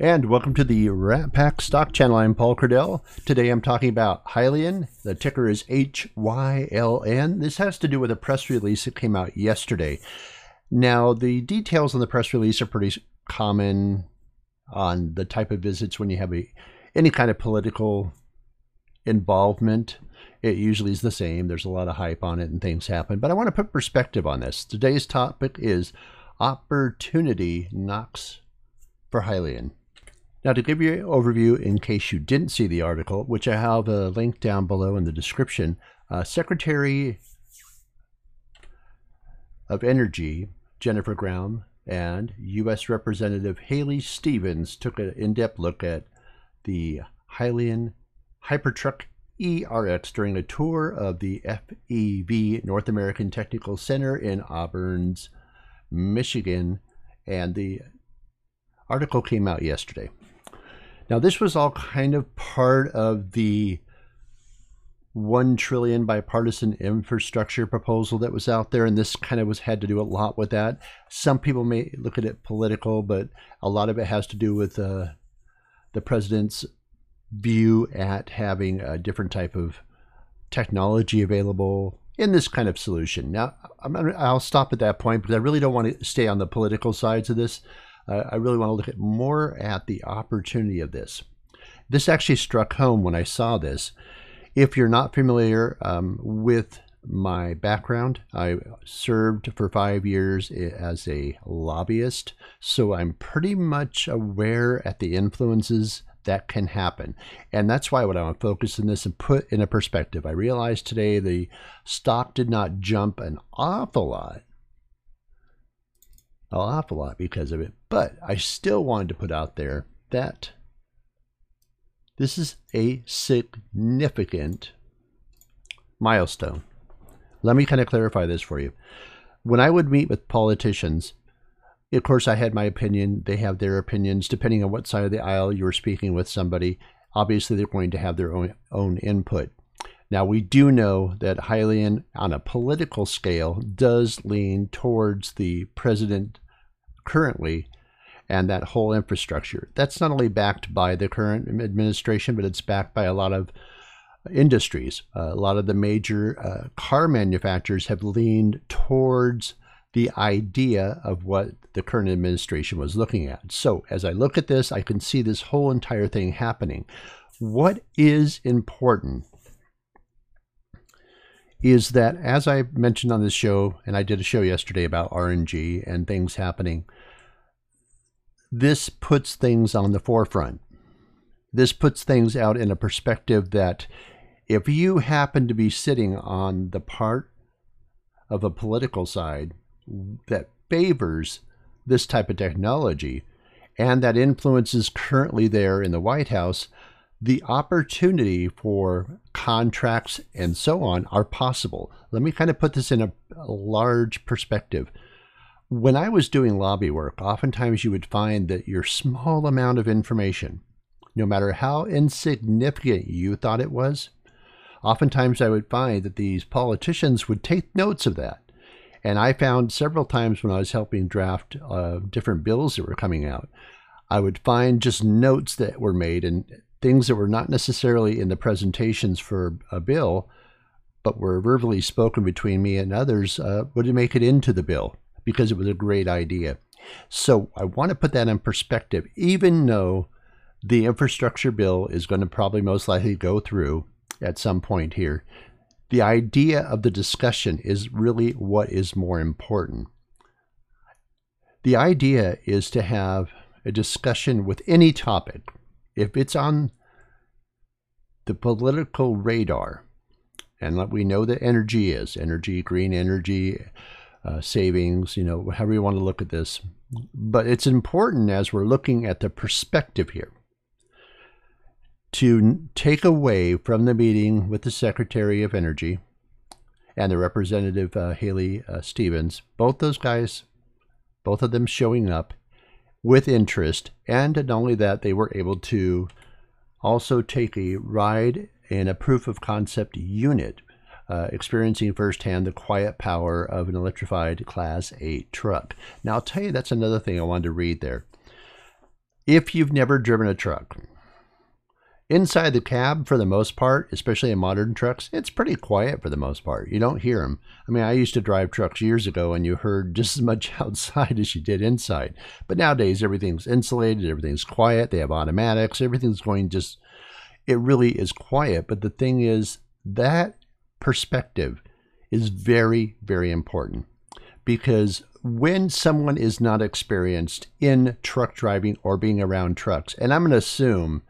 And welcome to the Rat Pack Stock Channel. I'm Paul Cradell. Today I'm talking about Hyliion. The ticker is HYLN. This has to do with a press release that came out yesterday. Now, the details on the press release are pretty common on the type of visits when you have a, any kind of political involvement. It usually is the same. There's a lot of hype on it and things happen. But I want to put perspective on this. Today's topic is opportunity knocks for Hyliion. Now, to give you an overview, in case you didn't see the article, which I have a link down below in the description, uh, Secretary of Energy Jennifer Granholm and U.S. Representative Haley Stevens took an in-depth look at the Hyliion Hypertruck ERX during a tour of the FEV North American Technical Center in Auburn, Michigan, and the article came out yesterday. Now, this was all kind of part of the 1 trillion bipartisan infrastructure proposal that was out there and this kind of was had to do a lot with that. Some people may look at it political but a lot of it has to do with uh, the president's view at having a different type of technology available in this kind of solution. Now i will stop at that point because i really don't want to stay on the political sides of this uh, I really want to look at more at the opportunity of this. This actually struck home when I saw this. If you're not familiar um, with my background, I served for five years as a lobbyist, so I'm pretty much aware at the influences that can happen. And that's why what I want to focus on this and put in a perspective. I realized today the stock did not jump an awful lot an awful lot because of it. But I still wanted to put out there that this is a significant milestone. Let me kind of clarify this for you. When I would meet with politicians, of course, I had my opinion. They have their opinions. Depending on what side of the aisle you are speaking with somebody, obviously they're going to have their own, own input. Now, we do know that Hyliion, on a political scale, does lean towards the president currently and that whole infrastructure. That's not only backed by the current administration, but it's backed by a lot of industries. Uh, a lot of the major uh, car manufacturers have leaned towards the idea of what the current administration was looking at. So as I look at this, I can see this whole entire thing happening. What is important is that, as I mentioned on this show, and I did a show yesterday about RNG and things happening, this puts things on the forefront. This puts things out in a perspective that if you happen to be sitting on the part of a political side that favors this type of technology and that influence is currently there in the White House, the opportunity for contracts and so on are possible. Let me kind of put this in a, a, large perspective. When I was doing lobby work, oftentimes you would find that your small amount of information, no matter how insignificant you thought it was, oftentimes I would find that these politicians would take notes of that. And I found several times when I was helping draft uh, different bills that were coming out, I would find just notes that were made and things that were not necessarily in the presentations for a bill, but were verbally spoken between me and others, uh, would make it into the bill because it was a great idea. So I want to put that in perspective, even though the infrastructure bill is going to probably most likely go through at some point here. The idea of the discussion is really what is more important. The idea is to have a discussion with any topic, if it's on the political radar, and let, we know that energy is energy, green energy, uh, savings, you know, however you want to look at this. But it's important as we're looking at the perspective here to take away from the meeting with the Secretary of Energy and the Representative uh, Haley uh, Stevens, both those guys, both of them showing up with interest. And not only that, they were able to also take a ride in a proof of concept unit, uh, experiencing firsthand the quiet power of an electrified Class 8 truck. Now, I'll tell you that's another thing I wanted to read there. if you've never driven a truck, inside the cab, for the most part, especially in modern trucks, it's pretty quiet for the most part. You don't hear them. I mean, I used to drive trucks years ago and you heard just as much outside as you did inside. But nowadays, everything's insulated, everything's quiet, they have automatics, everything's going just, it really is quiet. But the thing is, that perspective is very, very important because when someone is not experienced in truck driving or being around trucks, and I'm going to assume,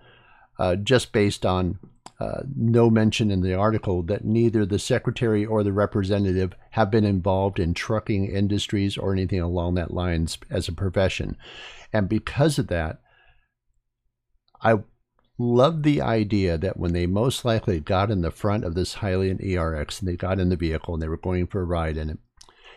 uh, just based on uh, no mention in the article, that neither the secretary or the representative have been involved in trucking industries or anything along that lines as a profession. And because of that, I love the idea that when they most likely got in the front of this Hyliion ERX and they got in the vehicle and they were going for a ride in it,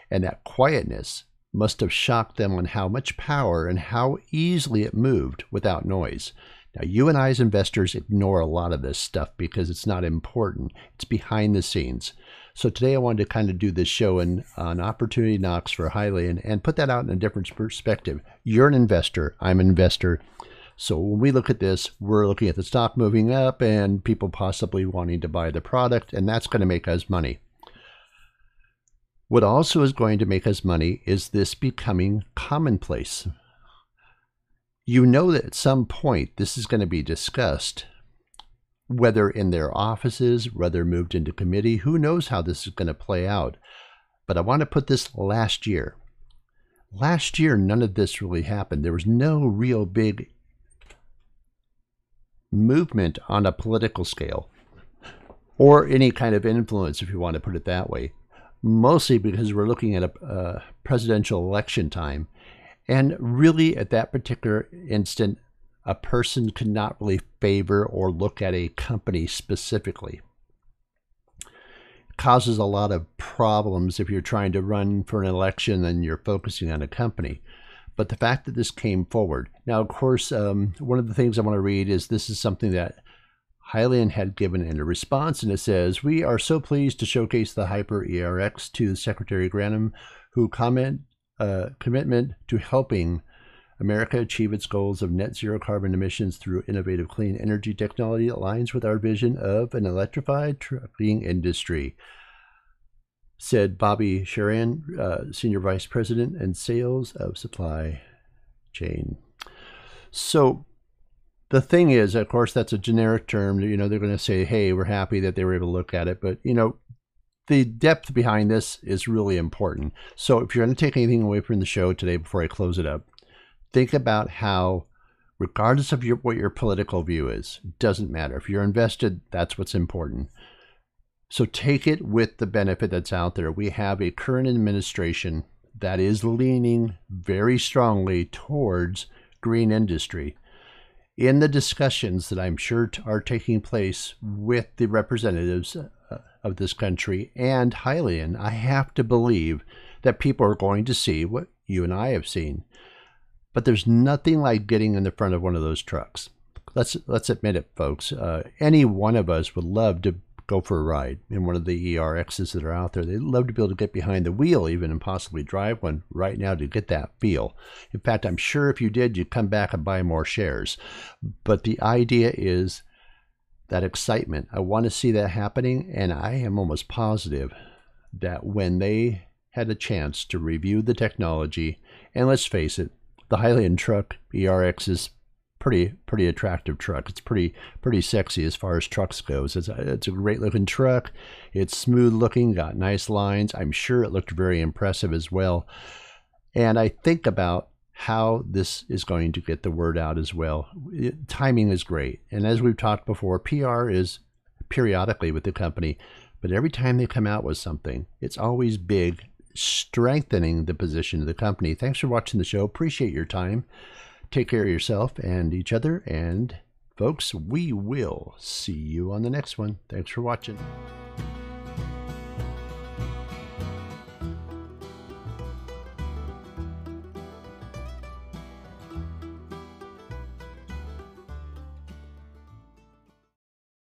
and that quietness must have shocked them on how much power and how easily it moved without noise. Now, you and I as investors ignore a lot of this stuff because it's not important. It's behind the scenes. So today I wanted to kind of do this show in an opportunity knocks for Hyliion and put that out in a different perspective. You're an investor. I'm an investor. So when we look at this, we're looking at the stock moving up and people possibly wanting to buy the product, and that's going to make us money. What also is going to make us money is this becoming commonplace. You know that at some point this is going to be discussed, whether in their offices, whether moved into committee, who knows how this is going to play out. But I want to put this last year. Last year, none of this really happened. There was no real big movement on a political scale or any kind of influence, if you want to put it that way mostly because we're looking at a, a presidential election time. And really, at that particular instant, a person could not really favor or look at a company specifically. It causes a lot of problems if you're trying to run for an election and you're focusing on a company. But the fact that this came forward. Now, of course, um, one of the things I want to read is this is something that Hyliion had given in a response, and it says, We are so pleased to showcase the Hyper ERX to Secretary Granholm, who comment uh, commitment to helping America achieve its goals of net zero carbon emissions through innovative clean energy technology aligns with our vision of an electrified trucking industry, said Bobby Sharan, uh, Senior Vice President and Sales of Supply Chain. So the thing is, of course, that's a generic term. You know, they're going to say, "Hey, we're happy that they were able to look at it," but you know, the depth behind this is really important. So, if you're going to take anything away from the show today, before I close it up, think about how, regardless of your what your political view is, doesn't matter. If you're invested, that's what's important. So take it with the benefit that's out there. We have a current administration that is leaning very strongly towards green industry in the discussions that I'm sure are taking place with the representatives uh, of this country and Hyliion, I have to believe that people are going to see what you and I have seen. But there's nothing like getting in the front of one of those trucks. Let's let's admit it, folks. Uh, any one of us would love to go for a ride in one of the ERXs that are out there. They'd love to be able to get behind the wheel even and possibly drive one right now to get that feel. In fact, I'm sure if you did, you'd come back and buy more shares. But the idea is that excitement. I want to see that happening, and I am almost positive that when they had a chance to review the technology, and let's face it, the Hyliion truck ERX is pretty pretty attractive truck. It's pretty pretty sexy as far as trucks goes. It's a, it's a great looking truck. It's smooth looking, got nice lines. I'm sure it looked very impressive as well. And I think about how this is going to get the word out as well. It, timing is great. And as we've talked before, PR is periodically with the company, but every time they come out with something, it's always big, strengthening the position of the company. Thanks for watching the show. Appreciate your time. Take care of yourself and each other. And folks, we will see you on the next one. Thanks for watching.